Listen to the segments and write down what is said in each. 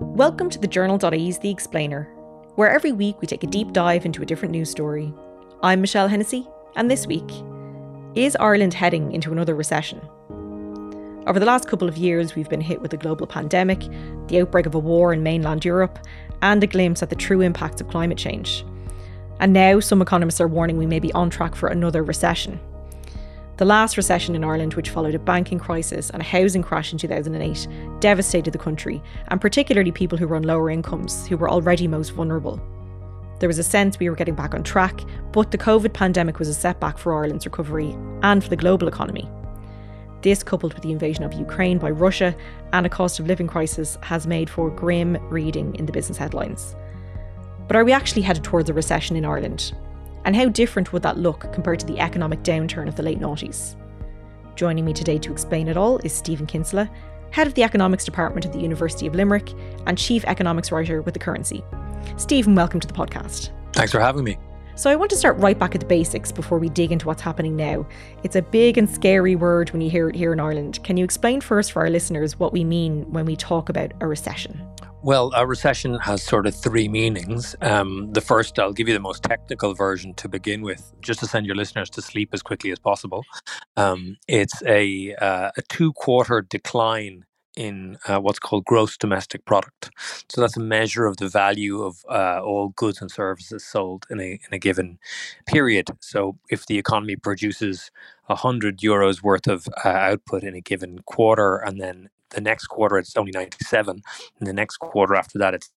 Welcome to the Journal.ie's The Explainer, where every week we take a deep dive into a different news story. I'm Michelle Hennessy, and this week, is Ireland heading into another recession? Over the last couple of years, we've been hit with a global pandemic, the outbreak of a war in mainland Europe, and a glimpse at the true impacts of climate change. And now, some economists are warning we may be on track for another recession. The last recession in Ireland, which followed a banking crisis and a housing crash in 2008, devastated the country, and particularly people who were on lower incomes, who were already most vulnerable. There was a sense we were getting back on track, but the COVID pandemic was a setback for Ireland's recovery and for the global economy. This, coupled with the invasion of Ukraine by Russia and a cost of living crisis, has made for grim reading in the business headlines. But are we actually headed towards a recession in Ireland? And how different would that look compared to the economic downturn of the late noughties? Joining me today to explain it all is Stephen Kinsella, Head of the Economics Department at the University of Limerick and Chief Economics Writer with The Currency. Stephen, welcome to the podcast. Thanks for having me. So, I want to start right back at the basics before we dig into what's happening now. It's a big and scary word when you hear it here in Ireland. Can you explain first for our listeners what we mean when we talk about a recession? Well, a recession has sort of three meanings. Um, the first, I'll give you the most technical version to begin with, just to send your listeners to sleep as quickly as possible. Um, it's a, uh, a two quarter decline in uh, what's called gross domestic product. So that's a measure of the value of uh, all goods and services sold in a in a given period. So if the economy produces 100 euros worth of uh, output in a given quarter and then the next quarter it's only 97 and the next quarter after that it's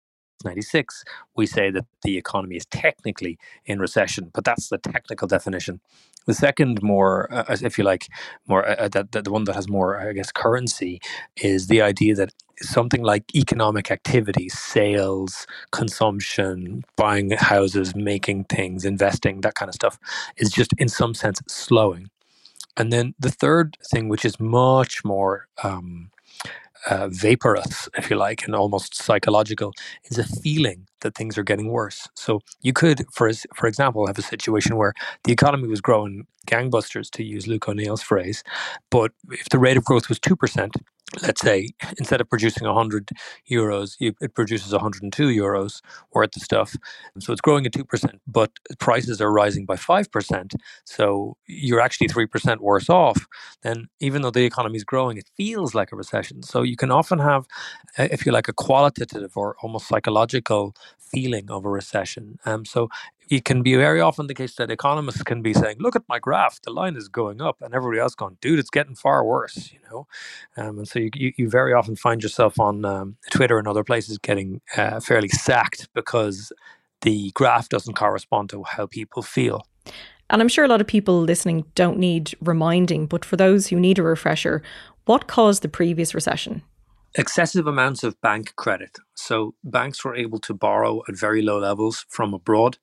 96 we say that the economy is technically in recession but that's the technical definition. The second more uh, if you like more uh, uh that, that the one that has more i guess currency is the idea that something like economic activity sales consumption buying houses making things investing that kind of stuff is just in some sense slowing. And then the third thing which is much more um, uh, vaporous, if you like, and almost psychological, is a feeling that things are getting worse. So you could, for for example, have a situation where the economy was growing gangbusters, to use Luke O'Neill's phrase, but if the rate of growth was two percent, let's say instead of producing 100 euros it produces 102 euros worth of stuff. So it's growing at 2% but prices are rising by 5% so you're actually 3% worse off then even though the economy is growing it feels like a recession. So you can often have if you like a qualitative or almost psychological feeling of a recession um, so it can be very often the case that economists can be saying, "Look at my graph; the line is going up," and everybody else going, "Dude, it's getting far worse." You know, um, and so you, you, you very often find yourself on um, Twitter and other places getting uh, fairly sacked because the graph doesn't correspond to how people feel. And I'm sure a lot of people listening don't need reminding, but for those who need a refresher, what caused the previous recession? excessive amounts of bank credit. So banks were able to borrow at very low levels from abroad.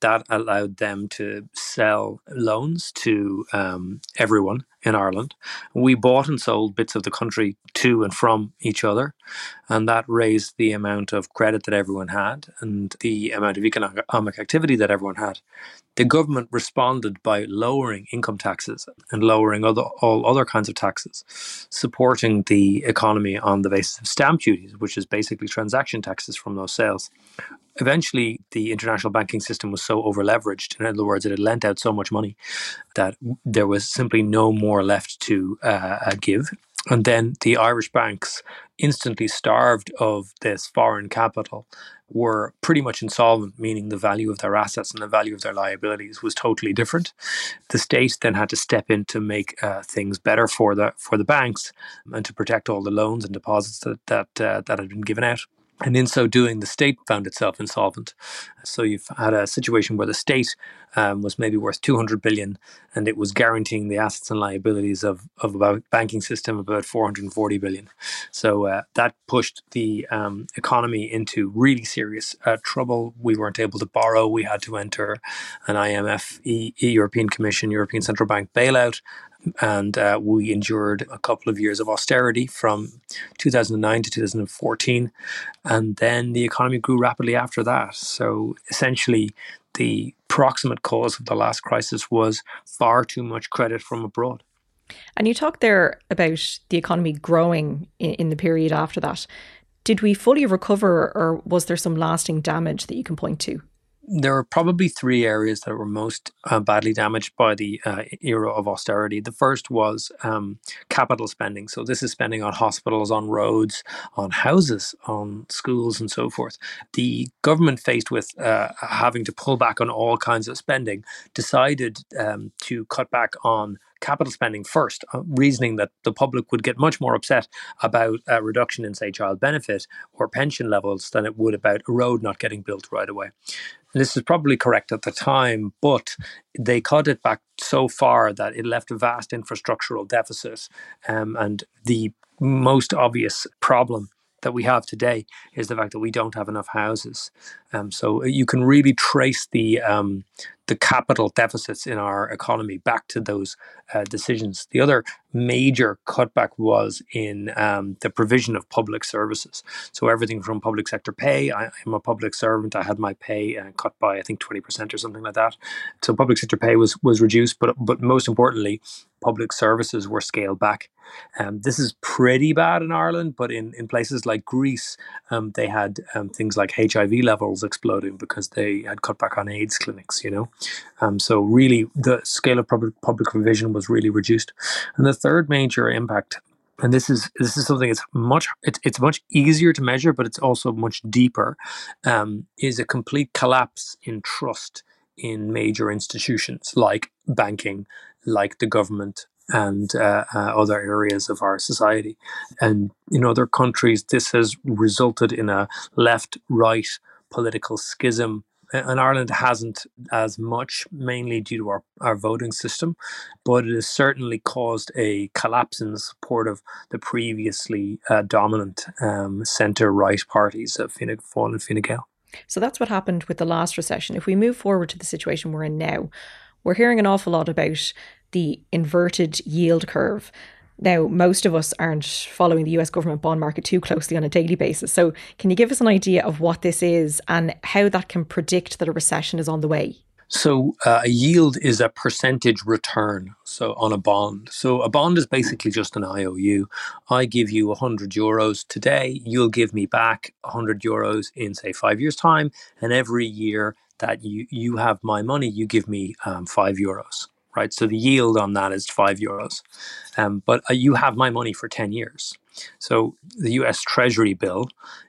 That allowed them to sell loans to um, everyone in Ireland. We bought and sold bits of the country to and from each other, and that raised the amount of credit that everyone had and the amount of economic activity that everyone had. The government responded by lowering income taxes and lowering other, all other kinds of taxes, supporting the economy on the basis of stamp duties, which is basically transaction taxes from those sales. Eventually, the international banking system was so overleveraged, in other words, it had lent out so much money that there was simply no more left to uh, uh give. And then the Irish banks, instantly starved of this foreign capital, were pretty much insolvent, meaning the value of their assets and the value of their liabilities was totally different. The state then had to step in to make uh, things better for the for the banks and to protect all the loans and deposits that that uh, that had been given out. And in so doing, the state found itself insolvent. So you've had a situation where the state um, was maybe worth 200 billion and it was guaranteeing the assets and liabilities of, of a banking system about 440 billion. So uh, that pushed the um, economy into really serious uh, trouble. We weren't able to borrow. We had to enter an IMF, e- European Commission, European Central Bank bailout and uh, we endured a couple of years of austerity from 2009 to 2014 and then the economy grew rapidly after that. So essentially the proximate cause of the last crisis was far too much credit from abroad. And you talked there about the economy growing in, in the period after that. Did we fully recover, or was there some lasting damage that you can point to? There are probably three areas that were most uh, badly damaged by the uh, era of austerity. The first was um, capital spending. So, this is spending on hospitals, on roads, on houses, on schools, and so forth. The government, faced with uh, having to pull back on all kinds of spending, decided um, to cut back on capital spending first, uh, reasoning that the public would get much more upset about a reduction in, say, child benefit or pension levels than it would about a road not getting built right away this is probably correct at the time, but they cut it back so far that it left a vast infrastructural deficit. Um, and the most obvious problem that we have today is the fact that we don't have enough houses. Um, so you can really trace the um, the capital deficits in our economy back to those uh, decisions. The other major cutback was in um, the provision of public services. So everything from public sector pay. I, am a public servant. I had my pay uh, cut by I think twenty percent or something like that. So public sector pay was was reduced, but but most importantly, public services were scaled back. Um, this is pretty bad in Ireland, but in, in places like Greece, um, they had um, things like HIV levels exploding because they had cut back on AIDS clinics, you know. Um, so really, the scale of public, public provision was really reduced. And the third major impact and this is this is something it's much it's, it's much easier to measure but it's also much deeper um, is a complete collapse in trust in major institutions like banking like the government and uh, uh, other areas of our society. And in other countries, this has resulted in a left right political schism. And Ireland hasn't as much, mainly due to our, our voting system, but it has certainly caused a collapse in support of the previously uh, dominant um, centre right parties of Fianna Fáil and Fine Gael. So that's what happened with the last recession. If we move forward to the situation we're in now, we're hearing an awful lot about the inverted yield curve. Now, most of us aren't following the US government bond market too closely on a daily basis. So, can you give us an idea of what this is and how that can predict that a recession is on the way? So, uh, a yield is a percentage return. So, on a bond. So, a bond is basically just an IOU. I give you 100 euros today, you'll give me back 100 euros in, say, five years' time. And every year that you, you have my money, you give me um, five euros right? So the yield on that is five euros. Um, but uh, you have my money for 10 years. So the US Treasury bill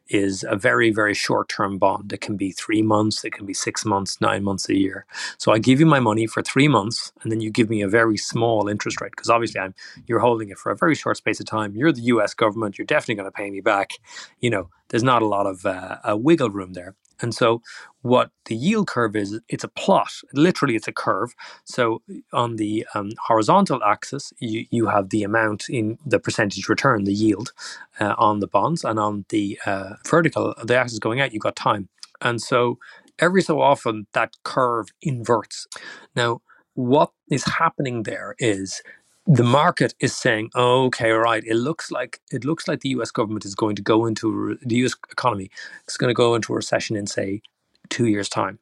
is a very, very short term bond. It can be three months, it can be six months, nine months, a year. So I give you my money for three months, and then you give me a very small interest rate because obviously I'm you're holding it for a very short space of time. You're the US government, you're definitely going to pay me back. You know, there's not a lot of uh, a wiggle room there. And so what the yield curve is, it's a plot. Literally, it's a curve. So on the um, horizontal axis, you, you have the amount in the percentage return, the yield uh, on the bonds. And on the uh, vertical, the axis going out, you've got time. And so every so often, that curve inverts. Now, what is happening there is the market is saying, okay, right, it looks like it looks like the U.S. government is going to go into the U.S. economy is going to go into a recession in say two years' time.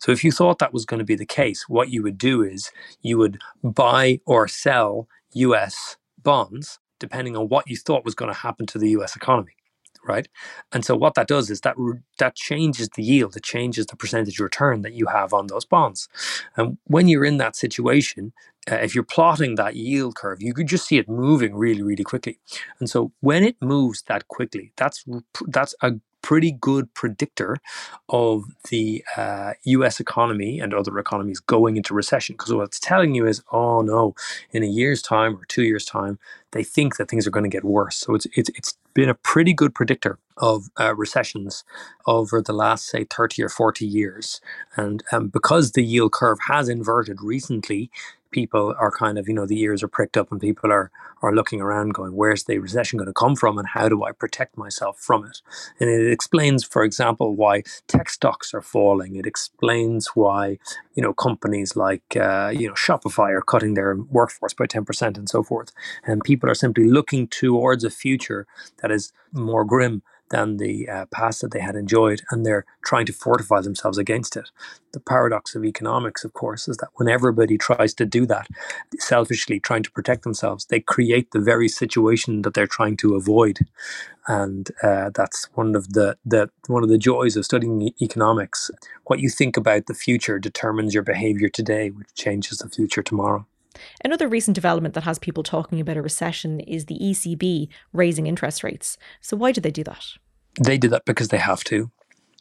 So if you thought that was going to be the case, what you would do is you would buy or sell U.S. bonds depending on what you thought was going to happen to the U.S. economy right? And so what that does is that that changes the yield, it changes the percentage return that you have on those bonds. And when you're in that situation, uh, if you're plotting that yield curve, you could just see it moving really, really quickly. And so when it moves that quickly, that's that's a pretty good predictor of the uh, US economy and other economies going into recession. Because what it's telling you is, oh no, in a year's time or two years' time, they think that things are going to get worse. So it's, it's, it's been a pretty good predictor of uh, recessions over the last, say, 30 or 40 years. And um, because the yield curve has inverted recently, people are kind of, you know, the ears are pricked up and people are are looking around going, where's the recession going to come from and how do I protect myself from it? And it explains, for example, why tech stocks are falling. It explains why, you know, companies like, uh, you know, Shopify are cutting their workforce by 10% and so forth. And people are simply looking towards a future that is more grim than the uh, past that they had enjoyed, and they're trying to fortify themselves against it. The paradox of economics, of course, is that when everybody tries to do that, selfishly trying to protect themselves, they create the very situation that they're trying to avoid. And uh, that's one of the, the one of the joys of studying e- economics. What you think about the future determines your behavior today, which changes the future tomorrow. Another recent development that has people talking about a recession is the ECB raising interest rates. So, why did they do that? They did that because they have to.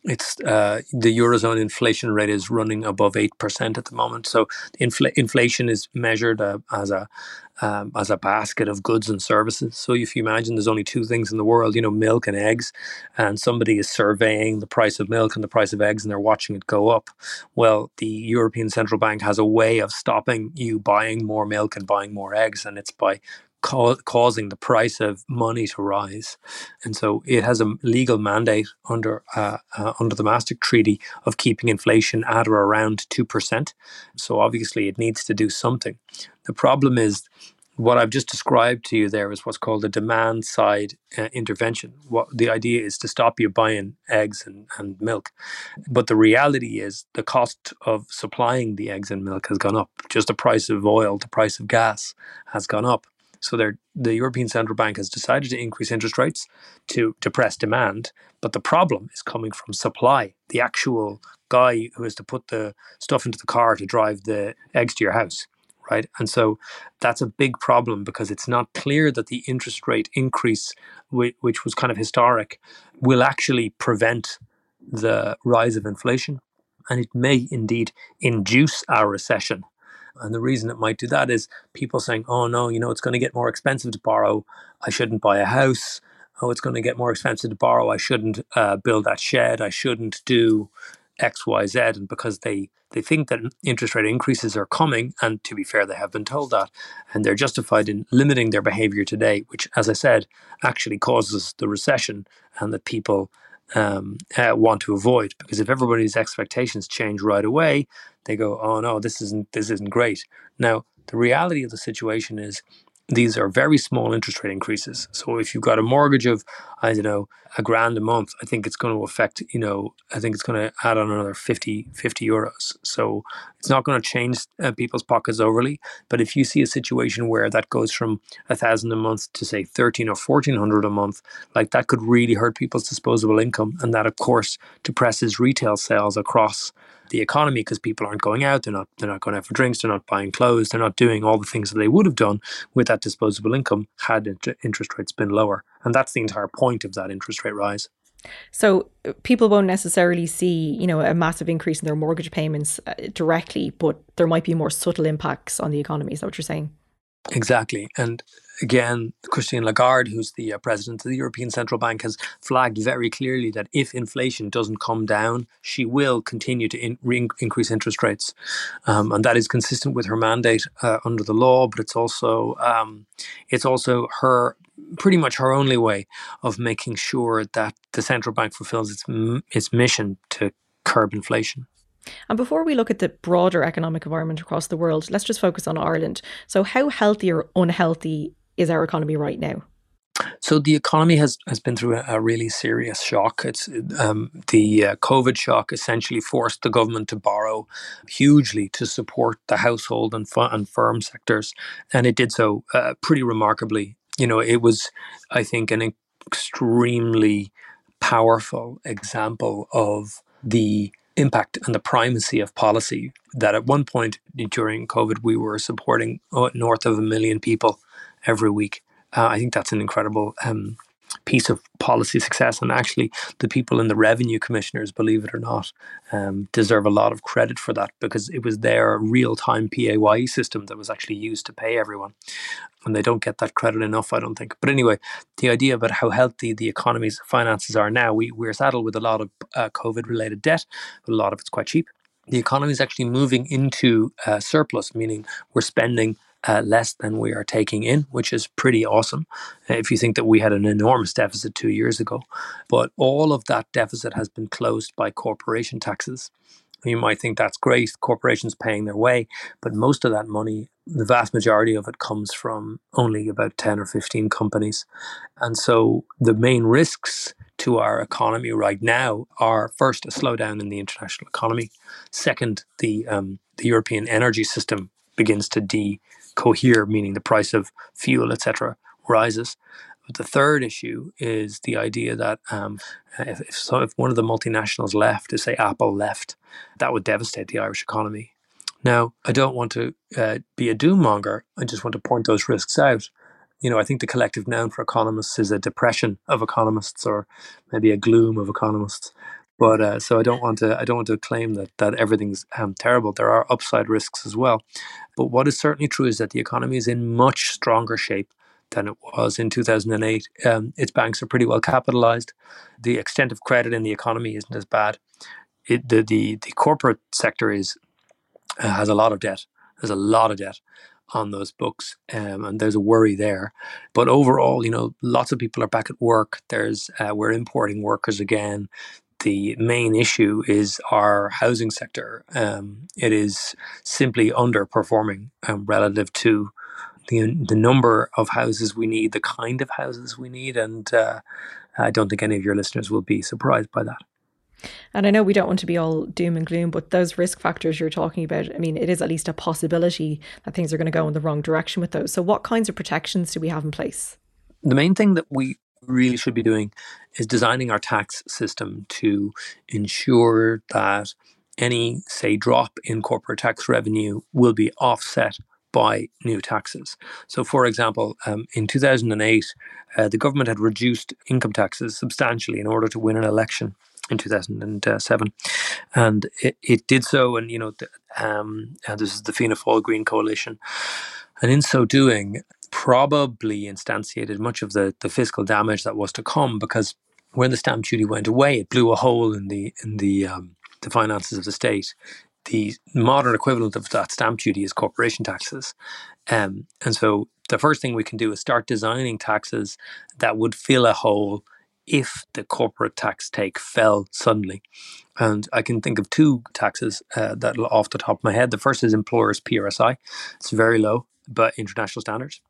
It's uh, the eurozone inflation rate is running above eight percent at the moment. So infl- inflation is measured uh, as a um, as a basket of goods and services. So if you imagine there's only two things in the world, you know, milk and eggs, and somebody is surveying the price of milk and the price of eggs, and they're watching it go up. Well, the European Central Bank has a way of stopping you buying more milk and buying more eggs, and it's by ca- causing the price of money to rise. And so it has a legal mandate under uh, uh, under the Maastricht Treaty of keeping inflation at or around two percent. So obviously it needs to do something. The problem is what I've just described to you there is what's called a demand side uh, intervention. What the idea is to stop you buying eggs and, and milk. But the reality is the cost of supplying the eggs and milk has gone up. Just the price of oil, the price of gas has gone up. So the European Central Bank has decided to increase interest rates to depress demand. But the problem is coming from supply. The actual guy who has to put the stuff into the car to drive the eggs to your house. Right. And so that's a big problem because it's not clear that the interest rate increase, which was kind of historic, will actually prevent the rise of inflation. And it may indeed induce our recession and the reason it might do that is people saying, oh no, you know, it's going to get more expensive to borrow. I shouldn't buy a house. Oh, it's going to get more expensive to borrow. I shouldn't uh, build that shed. I shouldn't do X, Y, Z. And because they, they think that interest rate increases are coming, and to be fair, they have been told that, and they're justified in limiting their behavior today, which, as I said, actually causes the recession and that people um, uh, want to avoid. Because if everybody's expectations change right away, they go, "Oh no, this isn't this isn't great." Now, the reality of the situation is these are very small interest rate increases. So if you've got a mortgage of, I don't know, a grand a month, I think it's going to affect, you know, I think it's going to add on another 50, 50 euros. So it's not going to change uh, people's pockets overly. But if you see a situation where that goes from a thousand a month to say 13 or 1400 a month, like that could really hurt people's disposable income. And that, of course, depresses retail sales across the economy because people aren't going out, they're not they're not going out for drinks, they're not buying clothes, they're not doing all the things that they would have done with that disposable income had interest rates been lower. And that's the entire point of that interest rate rise. So uh, people won't necessarily see, you know, a massive increase in their mortgage payments uh, directly, but there might be more subtle impacts on the economy. Is that what you're saying? Exactly. And again, Christine Lagarde, who's the uh, president of the European Central Bank, has flagged very clearly that if inflation doesn't come down, she will continue to in- re- increase interest rates, um, and that is consistent with her mandate uh, under the law. But it's also um, it's also her pretty much her only way of making sure that the central bank fulfills its m- its mission to curb inflation. And before we look at the broader economic environment across the world, let's just focus on Ireland. So, how healthy or unhealthy is our economy right now? So the economy has, has been through a, a really serious shock. It's um, the uh, COVID shock essentially forced the government to borrow hugely to support the household and, fu- and firm sectors, and it did so uh, pretty remarkably. You know, it was, I think, an extremely powerful example of the impact and the primacy of policy. That at one point during COVID, we were supporting uh, north of a million people every week. Uh, I think that's an incredible um, piece of policy success. And actually, the people in the revenue commissioners, believe it or not, um, deserve a lot of credit for that because it was their real time PAYE system that was actually used to pay everyone. And they don't get that credit enough, I don't think. But anyway, the idea about how healthy the economy's finances are now, we, we're saddled with a lot of uh, COVID related debt, a lot of it's quite cheap. The economy is actually moving into uh, surplus, meaning we're spending uh, less than we are taking in, which is pretty awesome uh, if you think that we had an enormous deficit two years ago. But all of that deficit has been closed by corporation taxes. You might think that's great, corporations paying their way, but most of that money, the vast majority of it comes from only about 10 or 15 companies. And so the main risks to our economy right now are first a slowdown in the international economy, second the um, the European energy system begins to decohere, meaning the price of fuel, etc., rises. But the third issue is the idea that um, if, if, so, if one of the multinationals left, if say Apple left, that would devastate the Irish economy. Now, I don't want to uh, be a doom monger. I just want to point those risks out. You know, I think the collective noun for economists is a depression of economists, or maybe a gloom of economists. But uh, so I don't want to I don't want to claim that that everything's um, terrible. There are upside risks as well. But what is certainly true is that the economy is in much stronger shape than it was in 2008. Um, its banks are pretty well capitalized. The extent of credit in the economy isn't as bad. It, the, the the corporate sector is uh, has a lot of debt. There's a lot of debt on those books, um, and there's a worry there. But overall, you know, lots of people are back at work. There's uh, we're importing workers again. The main issue is our housing sector. Um, it is simply underperforming um, relative to the the number of houses we need, the kind of houses we need, and uh, I don't think any of your listeners will be surprised by that. And I know we don't want to be all doom and gloom, but those risk factors you're talking about, I mean, it is at least a possibility that things are going to go in the wrong direction with those. So, what kinds of protections do we have in place? The main thing that we really should be doing is designing our tax system to ensure that any, say, drop in corporate tax revenue will be offset by new taxes. So, for example, um, in 2008, uh, the government had reduced income taxes substantially in order to win an election in 2007. And it, it did so, and you know, the, um, and this is the Fianna Fáil Green Coalition. And in so doing, probably instantiated much of the, the fiscal damage that was to come because when the stamp duty went away, it blew a hole in the in the um, the finances of the state. The modern equivalent of that stamp duty is corporation taxes, um, and so the first thing we can do is start designing taxes that would fill a hole if the corporate tax take fell suddenly. And I can think of two taxes uh, that off the top of my head. The first is employers PRSI. It's very low, but international standards.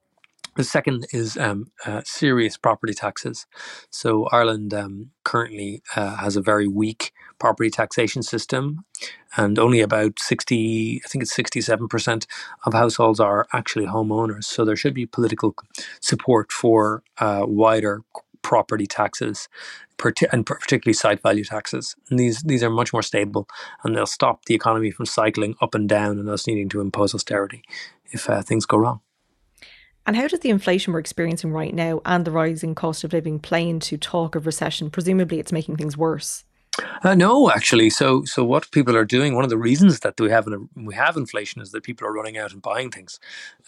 The second is um, uh, serious property taxes. So Ireland um, currently uh, has a very weak property taxation system, and only about sixty, I think it's sixty-seven percent of households are actually homeowners. So there should be political support for uh, wider property taxes, and particularly site value taxes. And these these are much more stable, and they'll stop the economy from cycling up and down and us needing to impose austerity if uh, things go wrong. And how does the inflation we're experiencing right now and the rising cost of living play into talk of recession? Presumably, it's making things worse. Uh, no, actually. So, so what people are doing, one of the reasons that we have an, we have inflation is that people are running out and buying things.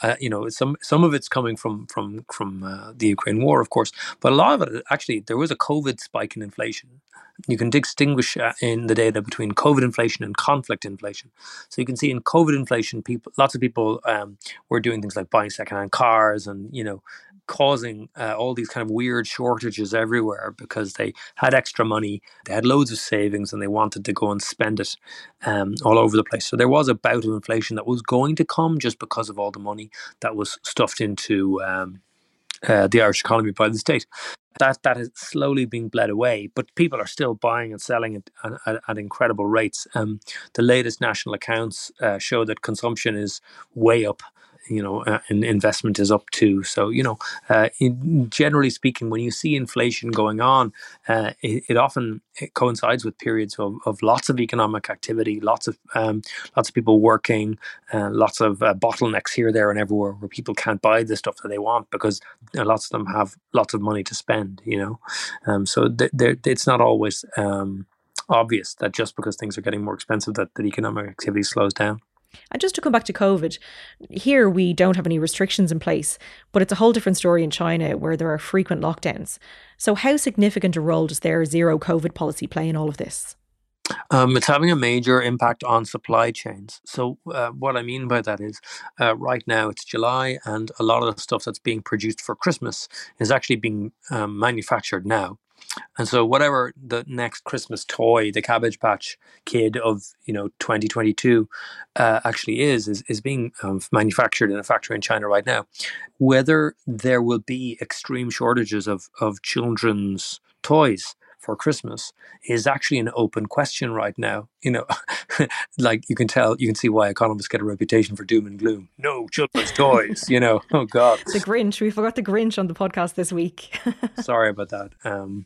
Uh, you know, some some of it's coming from from from uh, the Ukraine war, of course, but a lot of it actually there was a COVID spike in inflation. You can distinguish uh, in the data between COVID inflation and conflict inflation. So you can see in COVID inflation, people, lots of people um, were doing things like buying secondhand cars and you know causing uh, all these kind of weird shortages everywhere because they had extra money, they had loads of savings, and they wanted to go and spend it um, all over the place. So there was a bout of inflation that was going to come just because of all the money that was stuffed into um, uh, the Irish economy by the state. That that is slowly being bled away, but people are still buying and selling at, at, at incredible rates. Um, the latest national accounts uh, show that consumption is way up you know, uh, investment is up to. So, you know, uh, in, generally speaking, when you see inflation going on, uh, it, it, often it coincides with periods of, of lots of economic activity, lots of um, lots of people working, lots of bottlenecks here, there, and everywhere where people can't buy the stuff that they want because lots of them have lots of money to spend. You know, um, so th- it's not always. Um, obvious that just because things are getting more expensive that, that economic activity slows down. And just to come back to COVID, here we don't have any restrictions in place, but it's a whole different story in China where there are frequent lockdowns. So, how significant a role does their zero COVID policy play in all of this? Um, it's having a major impact on supply chains. So, uh, what I mean by that is, uh, right now it's July, and a lot of the stuff that's being produced for Christmas is actually being um, manufactured now. And so whatever the next Christmas toy, the Cabbage Patch Kid of you know 2022 uh, actually is, is is being um, manufactured in a factory in China right now. Whether there will be extreme shortages of of children's toys for Christmas is actually an open question right now. You know, like you can tell, you can see why economists get a reputation for doom and gloom. No children's toys, you know. Oh God, the Grinch. We forgot the Grinch on the podcast this week. Sorry about that. Um,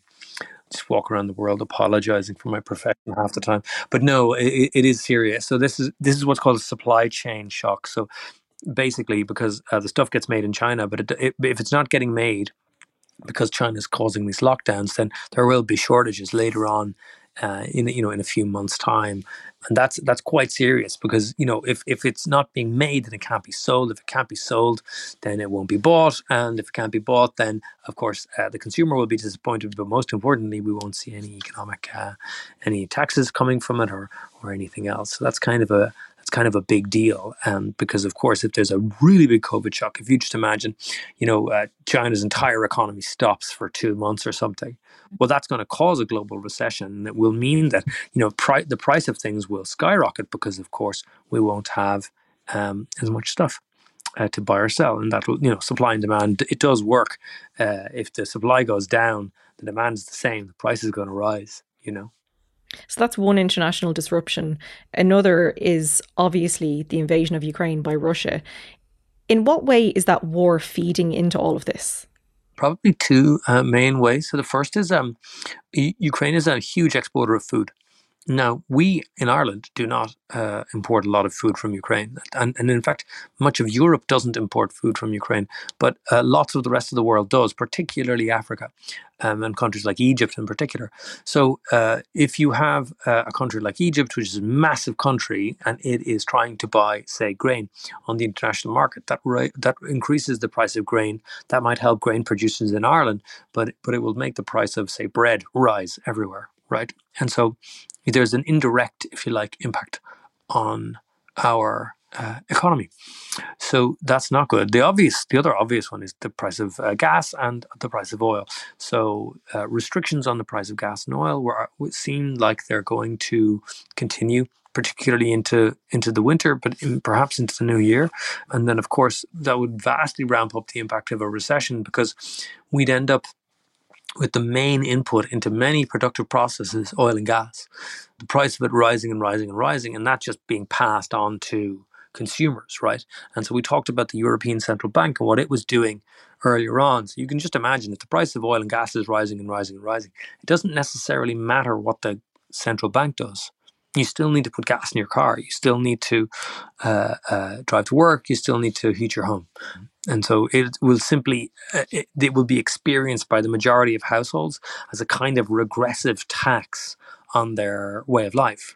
just walk around the world apologizing for my profession half the time. But no, it, it is serious. So this is this is what's called a supply chain shock. So basically, because uh, the stuff gets made in China, but it, it, if it's not getting made because China is causing these lockdowns, then there will be shortages later on uh, in you know in a few months' time, and that's that's quite serious because you know if if it's not being made, then it can't be sold. If it can't be sold, then it won't be bought, and if it can't be bought, then of course uh, the consumer will be disappointed. But most importantly, we won't see any economic uh, any taxes coming from it or or anything else. So that's kind of a it's kind of a big deal. Um, because, of course, if there's a really big COVID shock, if you just imagine, you know, uh, China's entire economy stops for two months or something, well, that's going to cause a global recession. And it will mean that, you know, pri- the price of things will skyrocket because, of course, we won't have um, as much stuff. Uh, to buy or sell, and that will, you know, supply and demand. It does work. Uh, if the supply goes down, the demand is the same. The price is going to rise. You know. So that's one international disruption. Another is obviously the invasion of Ukraine by Russia. In what way is that war feeding into all of this? Probably two uh, main ways. So the first is um, Ukraine is a huge exporter of food. Now, we in Ireland do not uh, import a lot of food from Ukraine. And, and in fact, much of Europe doesn't import food from Ukraine, but uh, lots of the rest of the world does, particularly Africa um, and countries like Egypt in particular. So, uh, if you have uh, a country like Egypt, which is a massive country, and it is trying to buy, say, grain on the international market, that that increases the price of grain. That might help grain producers in Ireland, but but it will make the price of, say, bread rise everywhere right? And so there's an indirect, if you like, impact on our uh, economy. So that's not good. The obvious, the other obvious one is the price of uh, gas and the price of oil. So uh, restrictions on the price of gas and oil were seem like they're going to continue, particularly into into the winter, but in, perhaps into the new year. And then, of course, that would vastly ramp up the impact of a recession because we'd end up with the main input into many productive processes, oil and gas, the price of it rising and rising and rising, and that just being passed on to consumers, right? And so we talked about the European Central Bank and what it was doing earlier on. So you can just imagine if the price of oil and gas is rising and rising and rising, it doesn't necessarily matter what the central bank does. You still need to put gas in your car. You still need to uh, uh, drive to work. You still need to heat your home and so it will simply uh, it, it, will be experienced by the majority of households as a kind of regressive tax on their way of life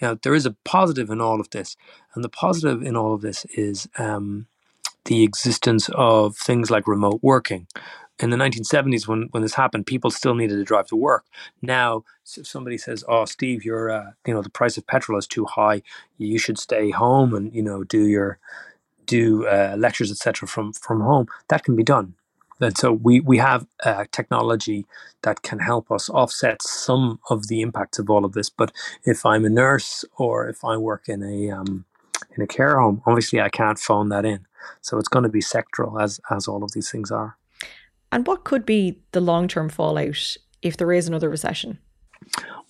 now there is a positive in all of this and the positive in all of this is um, the existence of things like remote working in the 1970s when, when this happened people still needed to drive to work now if somebody says oh steve you're uh, you know the price of petrol is too high you should stay home and you know do your do uh, lectures, etc., from from home, that can be done. And so we we have uh, technology that can help us offset some of the impacts of all of this. But if I'm a nurse or if I work in a um, in a care home, obviously I can't phone that in. So it's going to be sectoral, as as all of these things are. And what could be the long term fallout if there is another recession?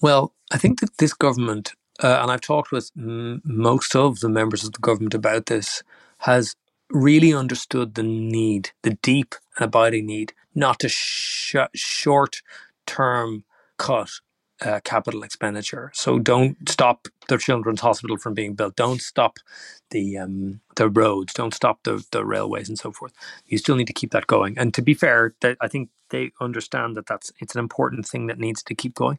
Well, I think that this government, uh, and I've talked with m- most of the members of the government about this, has really understood the need, the deep and abiding need, not to sh- short term cut uh, capital expenditure. So don't stop the children's hospital from being built. Don't stop the um, the roads. Don't stop the, the railways and so forth. You still need to keep that going. And to be fair, that I think they understand that that's it's an important thing that needs to keep going.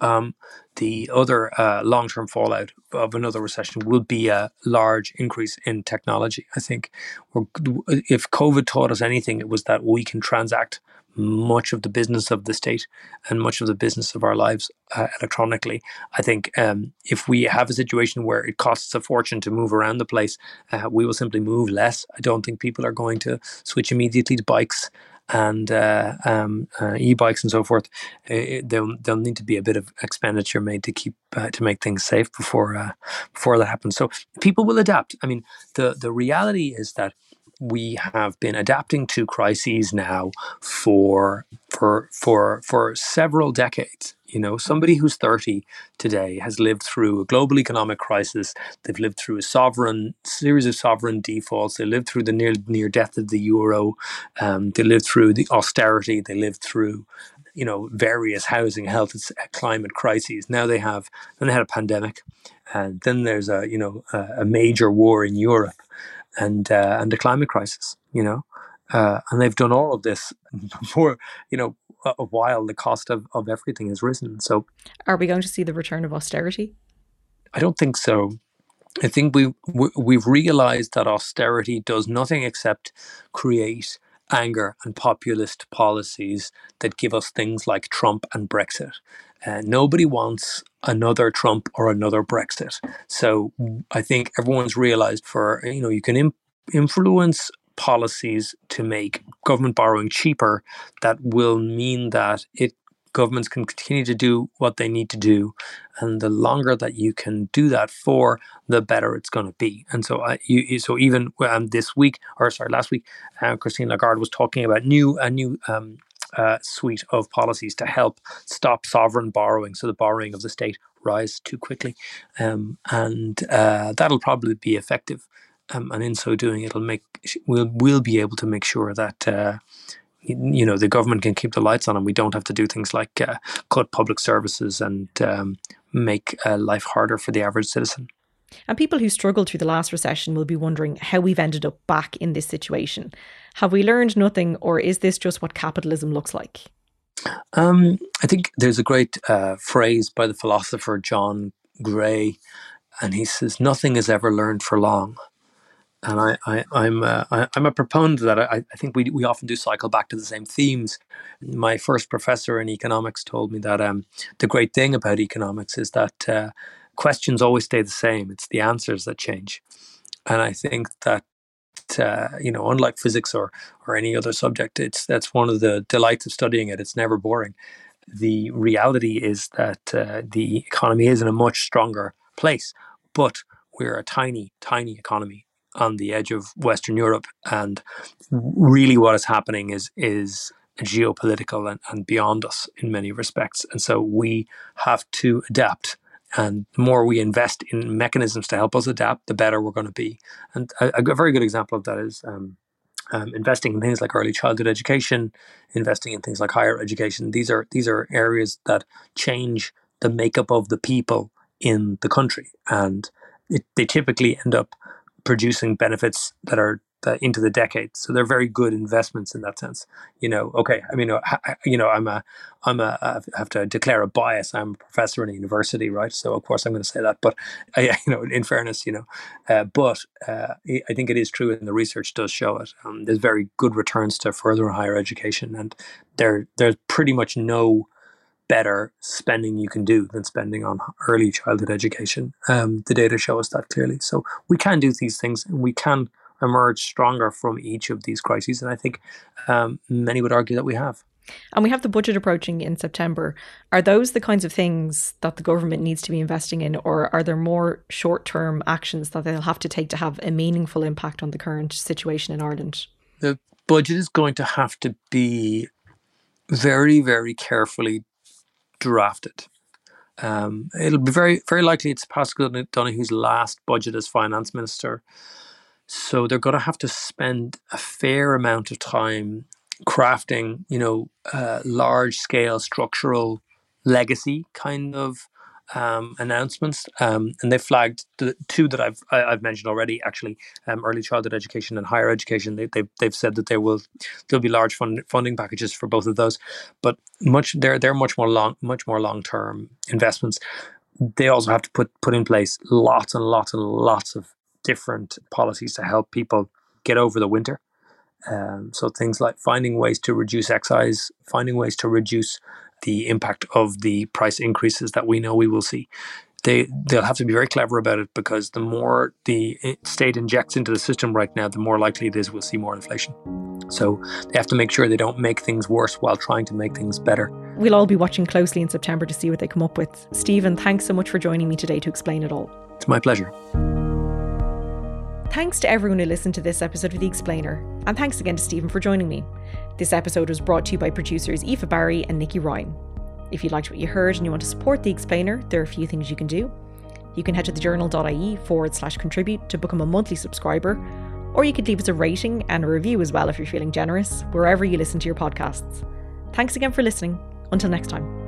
Um, the other uh, long term fallout of another recession will be a large increase in technology. I think if COVID taught us anything, it was that we can transact much of the business of the state and much of the business of our lives uh, electronically. I think um, if we have a situation where it costs a fortune to move around the place, uh, we will simply move less. I don't think people are going to switch immediately to bikes and uh, um, uh, e-bikes and so forth. there'll, there'll need to be a bit of expenditure made to keep uh, to make things safe before uh, before that happens. So people will adapt. I mean, the the reality is that we have been adapting to crises now for for for for several decades. You know, somebody who's 30 today has lived through a global economic crisis. They've lived through a sovereign series of sovereign defaults. They lived through the near near death of the euro. Um, they lived through the austerity. They lived through you know various housing, health, climate crises. Now they have then they had a pandemic, and then there's a you know a, a major war in Europe, and uh, and the climate crisis. You know, uh, and they've done all of this for you know a while the cost of, of everything has risen. So, are we going to see the return of austerity? I don't think so. I think we, we we've realized that austerity does nothing except create anger and populist policies that give us things like Trump and Brexit. Uh, nobody wants another Trump or another Brexit. So I think everyone's realized for you know you can Im- influence policies to make government borrowing cheaper that will mean that it governments can continue to do what they need to do and the longer that you can do that for the better it's going to be. And so uh, you so even um, this week or sorry last week uh, christine lagarde was talking about new a new um, uh, suite of policies to help stop sovereign borrowing so the borrowing of the state rise too quickly. Um, and uh, that'll probably be effective. Um, and in so doing, it'll make we'll we'll be able to make sure that uh, you know the government can keep the lights on, and we don't have to do things like uh, cut public services and um, make uh, life harder for the average citizen. And people who struggled through the last recession will be wondering how we've ended up back in this situation. Have we learned nothing, or is this just what capitalism looks like? Um, I think there's a great uh, phrase by the philosopher John Gray, and he says, "Nothing is ever learned for long." And I, I, I'm uh, I, am a proponent of that. I, I think we we often do cycle back to the same themes. My first professor in economics told me that um, the great thing about economics is that uh, questions always stay the same. It's the answers that change, and I think that uh, you know, unlike physics or or any other subject, it's that's one of the delights of studying it. It's never boring. The reality is that uh, the economy is in a much stronger place, but we're a tiny, tiny economy on the edge of Western Europe, and really what is happening is is geopolitical and, and beyond us in many respects. And so we have to adapt. And the more we invest in mechanisms to help us adapt, the better we're going to be. And a, a very good example of that is um, um, investing in things like early childhood education, investing in things like higher education. These are these are areas that change the makeup of the people in the country, and it, they typically end up producing benefits that are into the decades. So they're very good investments in that sense. You know, okay, I mean, you know, I'm a, I'm a, I have to declare a bias. I'm a professor in a university, right? So of course I'm going to say that. But I, you know, in fairness, you know, uh, but uh, I think it is true, and the research does show it. Um, there's very good returns to further higher education, and there there's pretty much no better spending you can do than spending on early childhood education. Um, the data show us that clearly. So we can do these things and we can emerge stronger from each of these crises. And I think um, many would argue that we have. And we have the budget approaching in September. Are those the kinds of things that the government needs to be investing in, or are there more short term actions that they'll have to take to have a meaningful impact on the current situation in Ireland? The budget is going to have to be very, very carefully drafted. Um, it'll be very, very likely it's Paschal Donohoe's last budget as finance minister. So they're going to have to spend a fair amount of time crafting, you know, uh, large scale structural legacy kind of um, announcements, um, and they flagged the two that I've I've mentioned already. Actually, um, early childhood education and higher education. They, they've they've said that there will there'll be large fund, funding packages for both of those, but much they're they're much more long much more long term investments. They also have to put put in place lots and lots and lots of different policies to help people get over the winter. Um, so things like finding ways to reduce excise, finding ways to reduce the impact of the price increases that we know we will see. They they'll have to be very clever about it because the more the state injects into the system right now, the more likely it is we'll see more inflation. So they have to make sure they don't make things worse while trying to make things better. We'll all be watching closely in September to see what they come up with. Stephen, thanks so much for joining me today to explain it all. It's my pleasure. Thanks to everyone who listened to this episode of The Explainer, and thanks again to Stephen for joining me. This episode was brought to you by producers Aoife Barry and Nikki Ryan. If you liked what you heard and you want to support The Explainer, there are a few things you can do. You can head to thejournal.ie forward slash contribute to become a monthly subscriber, or you could leave us a rating and a review as well if you're feeling generous, wherever you listen to your podcasts. Thanks again for listening. Until next time.